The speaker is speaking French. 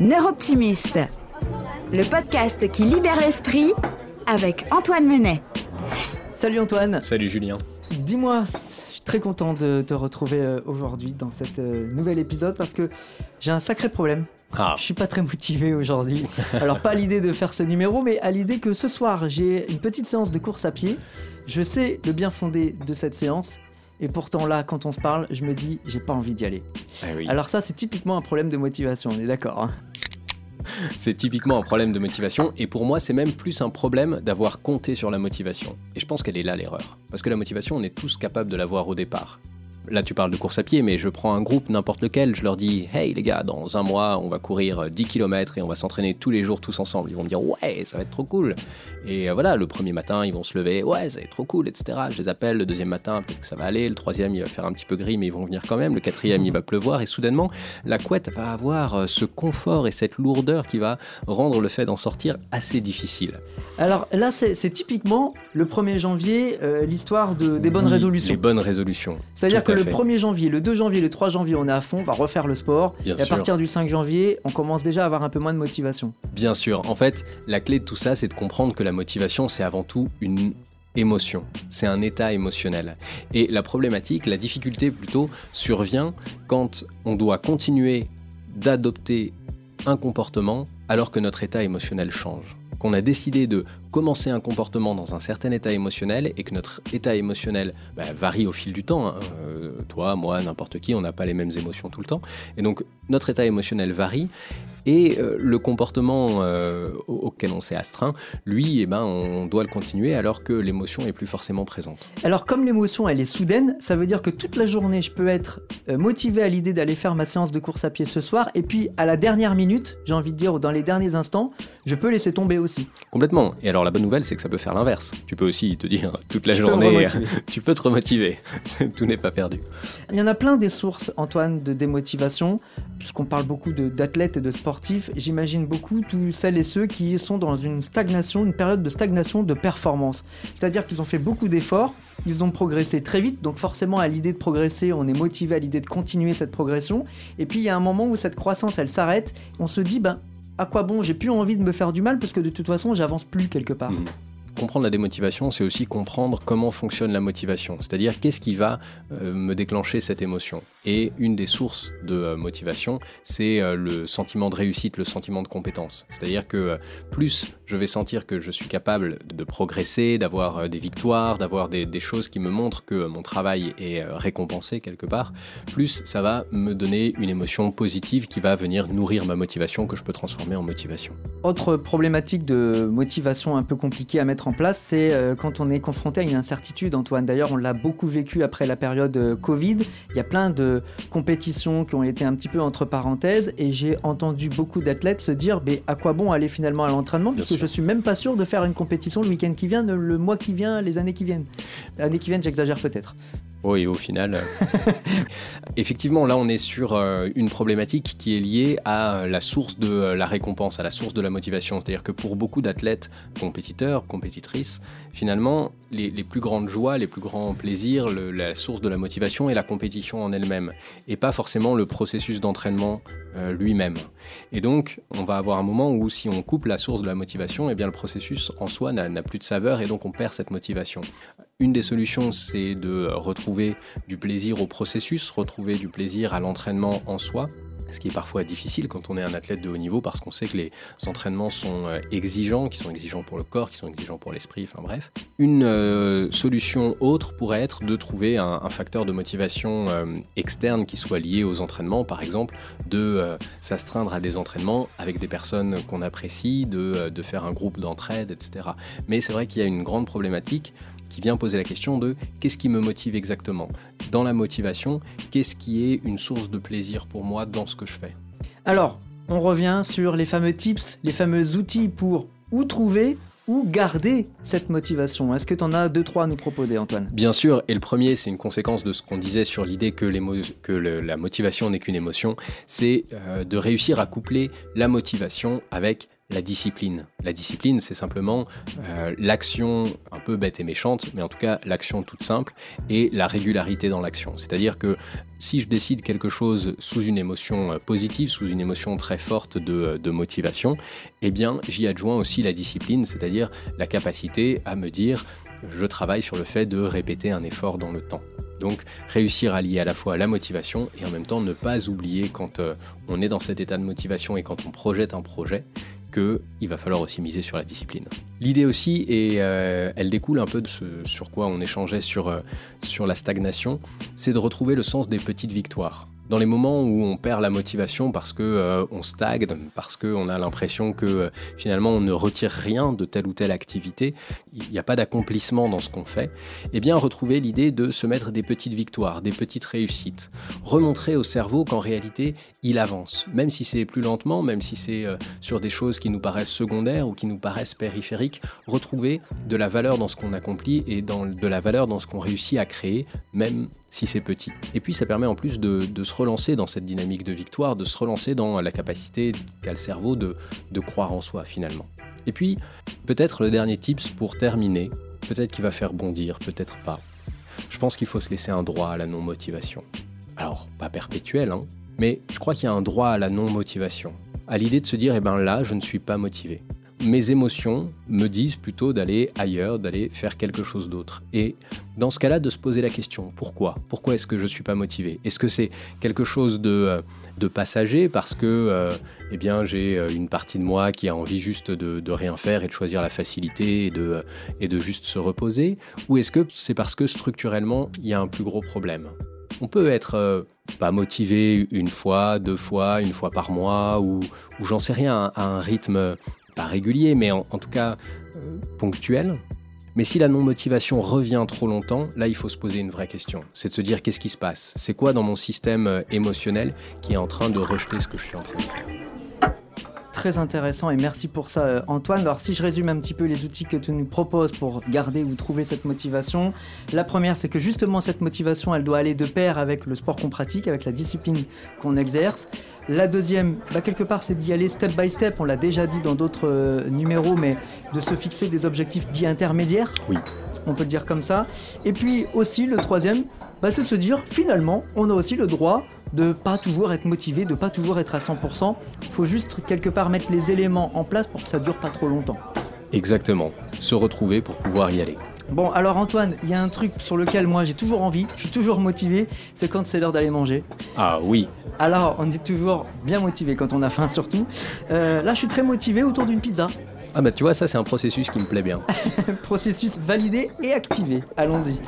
Neuroptimiste, le podcast qui libère l'esprit avec Antoine Menet. Salut Antoine. Salut Julien. Dis-moi, je suis très content de te retrouver euh, aujourd'hui dans cet euh, nouvel épisode parce que j'ai un sacré problème. Ah. Je suis pas très motivé aujourd'hui. Alors pas à l'idée de faire ce numéro, mais à l'idée que ce soir j'ai une petite séance de course à pied. Je sais le bien fondé de cette séance. Et pourtant là, quand on se parle, je me dis, j'ai pas envie d'y aller. Ah oui. Alors ça, c'est typiquement un problème de motivation, on est d'accord. hein C'est typiquement un problème de motivation et pour moi c'est même plus un problème d'avoir compté sur la motivation. Et je pense qu'elle est là l'erreur. Parce que la motivation on est tous capables de l'avoir au départ. Là tu parles de course à pied mais je prends un groupe n'importe lequel, je leur dis Hey les gars, dans un mois on va courir 10 km et on va s'entraîner tous les jours tous ensemble. Ils vont me dire Ouais ça va être trop cool. Et euh, voilà, le premier matin ils vont se lever Ouais ça va être trop cool etc. Je les appelle, le deuxième matin peut-être que ça va aller, le troisième il va faire un petit peu gris mais ils vont venir quand même, le quatrième il va pleuvoir et soudainement la couette va avoir euh, ce confort et cette lourdeur qui va rendre le fait d'en sortir assez difficile. Alors là, c'est typiquement le 1er janvier, euh, l'histoire de- des bonnes Oui, résolutions. Les bonnes résolutions. C'est-à-dire Tout que le fait. 1er janvier, le 2 janvier, le 3 janvier, on est à fond, on va refaire le sport. Bien et à sûr. partir du 5 janvier, on commence déjà à avoir un peu moins de motivation. Bien sûr. En fait, la clé de tout ça, c'est de comprendre que la motivation, c'est avant tout une émotion. C'est un état émotionnel. Et la problématique, la difficulté plutôt, survient quand on doit continuer d'adopter un comportement alors que notre état émotionnel change. Qu'on a décidé de commencer un comportement dans un certain état émotionnel et que notre état émotionnel bah, varie au fil du temps. hein. Euh, toi, moi, n'importe qui, on n'a pas les mêmes émotions tout le temps. Et donc notre état émotionnel varie et euh, le comportement euh, au- auquel on s'est astreint, lui, eh ben, on doit le continuer alors que l'émotion est plus forcément présente. Alors comme l'émotion, elle est soudaine, ça veut dire que toute la journée, je peux être euh, motivé à l'idée d'aller faire ma séance de course à pied ce soir, et puis à la dernière minute, j'ai envie de dire, ou dans les derniers instants, je peux laisser tomber aussi. Complètement. Et alors la bonne nouvelle, c'est que ça peut faire l'inverse. Tu peux aussi te dire toute la journée, tu peux te remotiver. Tout n'est pas perdu. Il y en a plein des sources, Antoine, de démotivation, puisqu'on parle beaucoup d'athlètes et de sportifs. J'imagine beaucoup tous celles et ceux qui sont dans une stagnation, une période de stagnation de performance. C'est-à-dire qu'ils ont fait beaucoup d'efforts, ils ont progressé très vite, donc forcément à l'idée de progresser, on est motivé à l'idée de continuer cette progression. Et puis il y a un moment où cette croissance, elle s'arrête, on se dit, ben, à quoi bon, j'ai plus envie de me faire du mal, parce que de toute façon, j'avance plus quelque part. Mhm. Comprendre la démotivation, c'est aussi comprendre comment fonctionne la motivation, c'est-à-dire qu'est-ce qui va euh, me déclencher cette émotion? Et une des sources de euh, motivation, c'est euh, le sentiment de réussite, le sentiment de compétence. C'est-à-dire que plus je vais sentir que je suis capable de progresser, d'avoir euh, des victoires, d'avoir des, des choses qui me montrent que mon travail est euh, récompensé quelque part, plus ça va me donner une émotion positive qui va venir nourrir ma motivation que je peux transformer en motivation. Autre problématique de motivation un peu compliquée à mettre en place, c'est euh, quand on est confronté à une incertitude, Antoine. D'ailleurs, on l'a beaucoup vécu après la période Covid. Il y a plein de compétitions qui ont été un petit peu entre parenthèses et j'ai entendu beaucoup d'athlètes se dire mais à quoi bon aller finalement à l'entraînement? Sûr. je suis même pas sûr de faire une compétition le week-end qui vient, le mois qui vient, les années qui viennent. L'année qui viennent, j'exagère peut-être. Oui, au final. euh, Effectivement, là, on est sur euh, une problématique qui est liée à euh, la source de la récompense, à la source de la motivation. C'est-à-dire que pour beaucoup d'athlètes, compétiteurs, compétitrices, finalement, les, plus grandes joies, les plus grands plaisirs, la source de la motivation est la compétition en elle-même, et pas forcément le processus d'entraînement euh, lui-même. Et donc, on va avoir un moment où, si on coupe la source de la motivation, eh bien, le processus en soi n'a plus de saveur, et donc on perd cette motivation. Une des solutions, c'est de retrouver du plaisir au processus, retrouver du plaisir à l'entraînement en soi. Ce qui est parfois difficile quand on est un athlète de haut niveau parce qu'on sait que les entraînements sont euh, exigeants, qui sont exigeants pour le corps, qui sont exigeants pour l'esprit, enfin bref. Une euh, solution autre pourrait être de trouver un, facteur de motivation euh, externe qui soit lié aux entraînements, par exemple, de s'astreindre à des entraînements avec des personnes qu'on apprécie, de, de faire un groupe d'entraide, etc. Mais c'est vrai qu'il y a une grande problématique qui vient poser la question de qu'est-ce qui me motive exactement Dans la motivation, qu'est-ce qui est une source de plaisir pour moi dans ce que je fais Alors, on revient sur les fameux tips, les fameux outils pour où trouver ou garder cette motivation. Est-ce que tu en as deux, trois à nous proposer, Antoine? Bien sûr, et le premier, c'est une conséquence de ce qu'on disait sur l'idée que, l'émo- que le- la motivation n'est qu'une émotion, c'est euh, de réussir à coupler la motivation avec la discipline. La discipline, c'est simplement euh, l'action un peu bête et méchante, mais en tout cas l'action toute simple et la régularité dans l'action. C'est-à-dire que si je décide quelque chose sous une émotion euh, positive, sous une émotion très forte de, de motivation, eh bien j'y adjoins aussi la discipline, c'est-à-dire la capacité à me dire je travaille sur le fait de répéter un effort dans le temps. Donc réussir à lier à la fois la motivation et en même temps ne pas oublier quand euh, on est dans cet état de motivation et quand on projette un projet qu'il va falloir aussi miser sur la discipline. L'idée aussi, et euh, elle découle un peu de ce sur quoi on échangeait sur, euh, sur la stagnation, c'est de retrouver le sens des petites victoires dans les moments où on perd la motivation parce que euh, on stagne, parce qu'on a l'impression que euh, finalement on ne retire rien de telle ou telle activité, il n'y a pas d'accomplissement dans ce qu'on fait, eh bien retrouver l'idée de se mettre des petites victoires, des petites réussites, remontrer au cerveau qu'en réalité il avance, même si c'est plus lentement, même si c'est euh, sur des choses qui nous paraissent secondaires ou qui nous paraissent périphériques, retrouver de la valeur dans ce qu'on accomplit et dans, de la valeur dans ce qu'on réussit à créer, même si c'est petit. Et puis ça permet en plus de, se relancer dans cette dynamique de victoire, de se relancer dans la capacité qu'a le cerveau de, de croire en soi finalement. Et puis, peut-être le dernier tips pour terminer, peut-être qu'il va faire bondir, peut-être pas. Je pense qu'il faut se laisser un droit à la non-motivation. Alors, pas perpétuel, hein, mais je crois qu'il y a un droit à la non-motivation. À l'idée de se dire, eh ben là, je ne suis pas motivé mes émotions me disent plutôt d'aller ailleurs, d'aller faire quelque chose d'autre. Et dans ce cas-là, de se poser la question, pourquoi? Pourquoi est-ce que je ne suis pas motivé? Est-ce que c'est quelque chose de, euh, passager parce que euh, eh j'ai euh, une partie de moi qui a envie juste de, rien faire et de choisir la facilité et de, juste se reposer? Ou est-ce que c'est parce que structurellement, il y a un plus gros problème? On peut être pas motivé une fois, deux fois, une fois par mois, ou j'en sais rien, à un rythme pas régulier, mais en, tout cas euh, ponctuel. Mais si la non-motivation revient trop longtemps, là, il faut se poser une vraie question. C'est de se dire qu'est-ce qui se passe? C'est quoi dans mon système euh, émotionnel qui est en train de rejeter ce que je suis en train de faire? Très intéressant et merci pour ça euh, Antoine. Alors si je résume un petit peu les outils que tu nous proposes pour garder ou trouver cette motivation, la première c'est que justement cette motivation elle doit aller de pair avec le sport qu'on pratique, avec la discipline qu'on exerce. La deuxième, bah quelque part, c'est d'y aller step by step. On l'a déjà dit dans d'autres euh, numéros, mais de se fixer des objectifs dits intermédiaires. Oui. On peut le dire comme ça. Et puis aussi, le troisième, bah, c'est de se dire, finalement, on a aussi le droit de pas toujours être motivé, de pas toujours être à 100%. Il faut juste quelque part mettre les éléments en place pour que ça dure pas trop longtemps. Exactement. Se retrouver pour pouvoir y aller. Bon, alors Antoine, il y a un truc sur lequel moi j'ai toujours envie, je suis toujours motivé, c'est quand c'est l'heure d'aller manger. Ah oui. Alors, on est toujours bien motivé quand on a faim surtout. Euh, là, je suis très motivé autour d'une pizza. Ah bah tu vois, ça c'est un processus qui me plaît bien. processus validé et activé. Allons-y.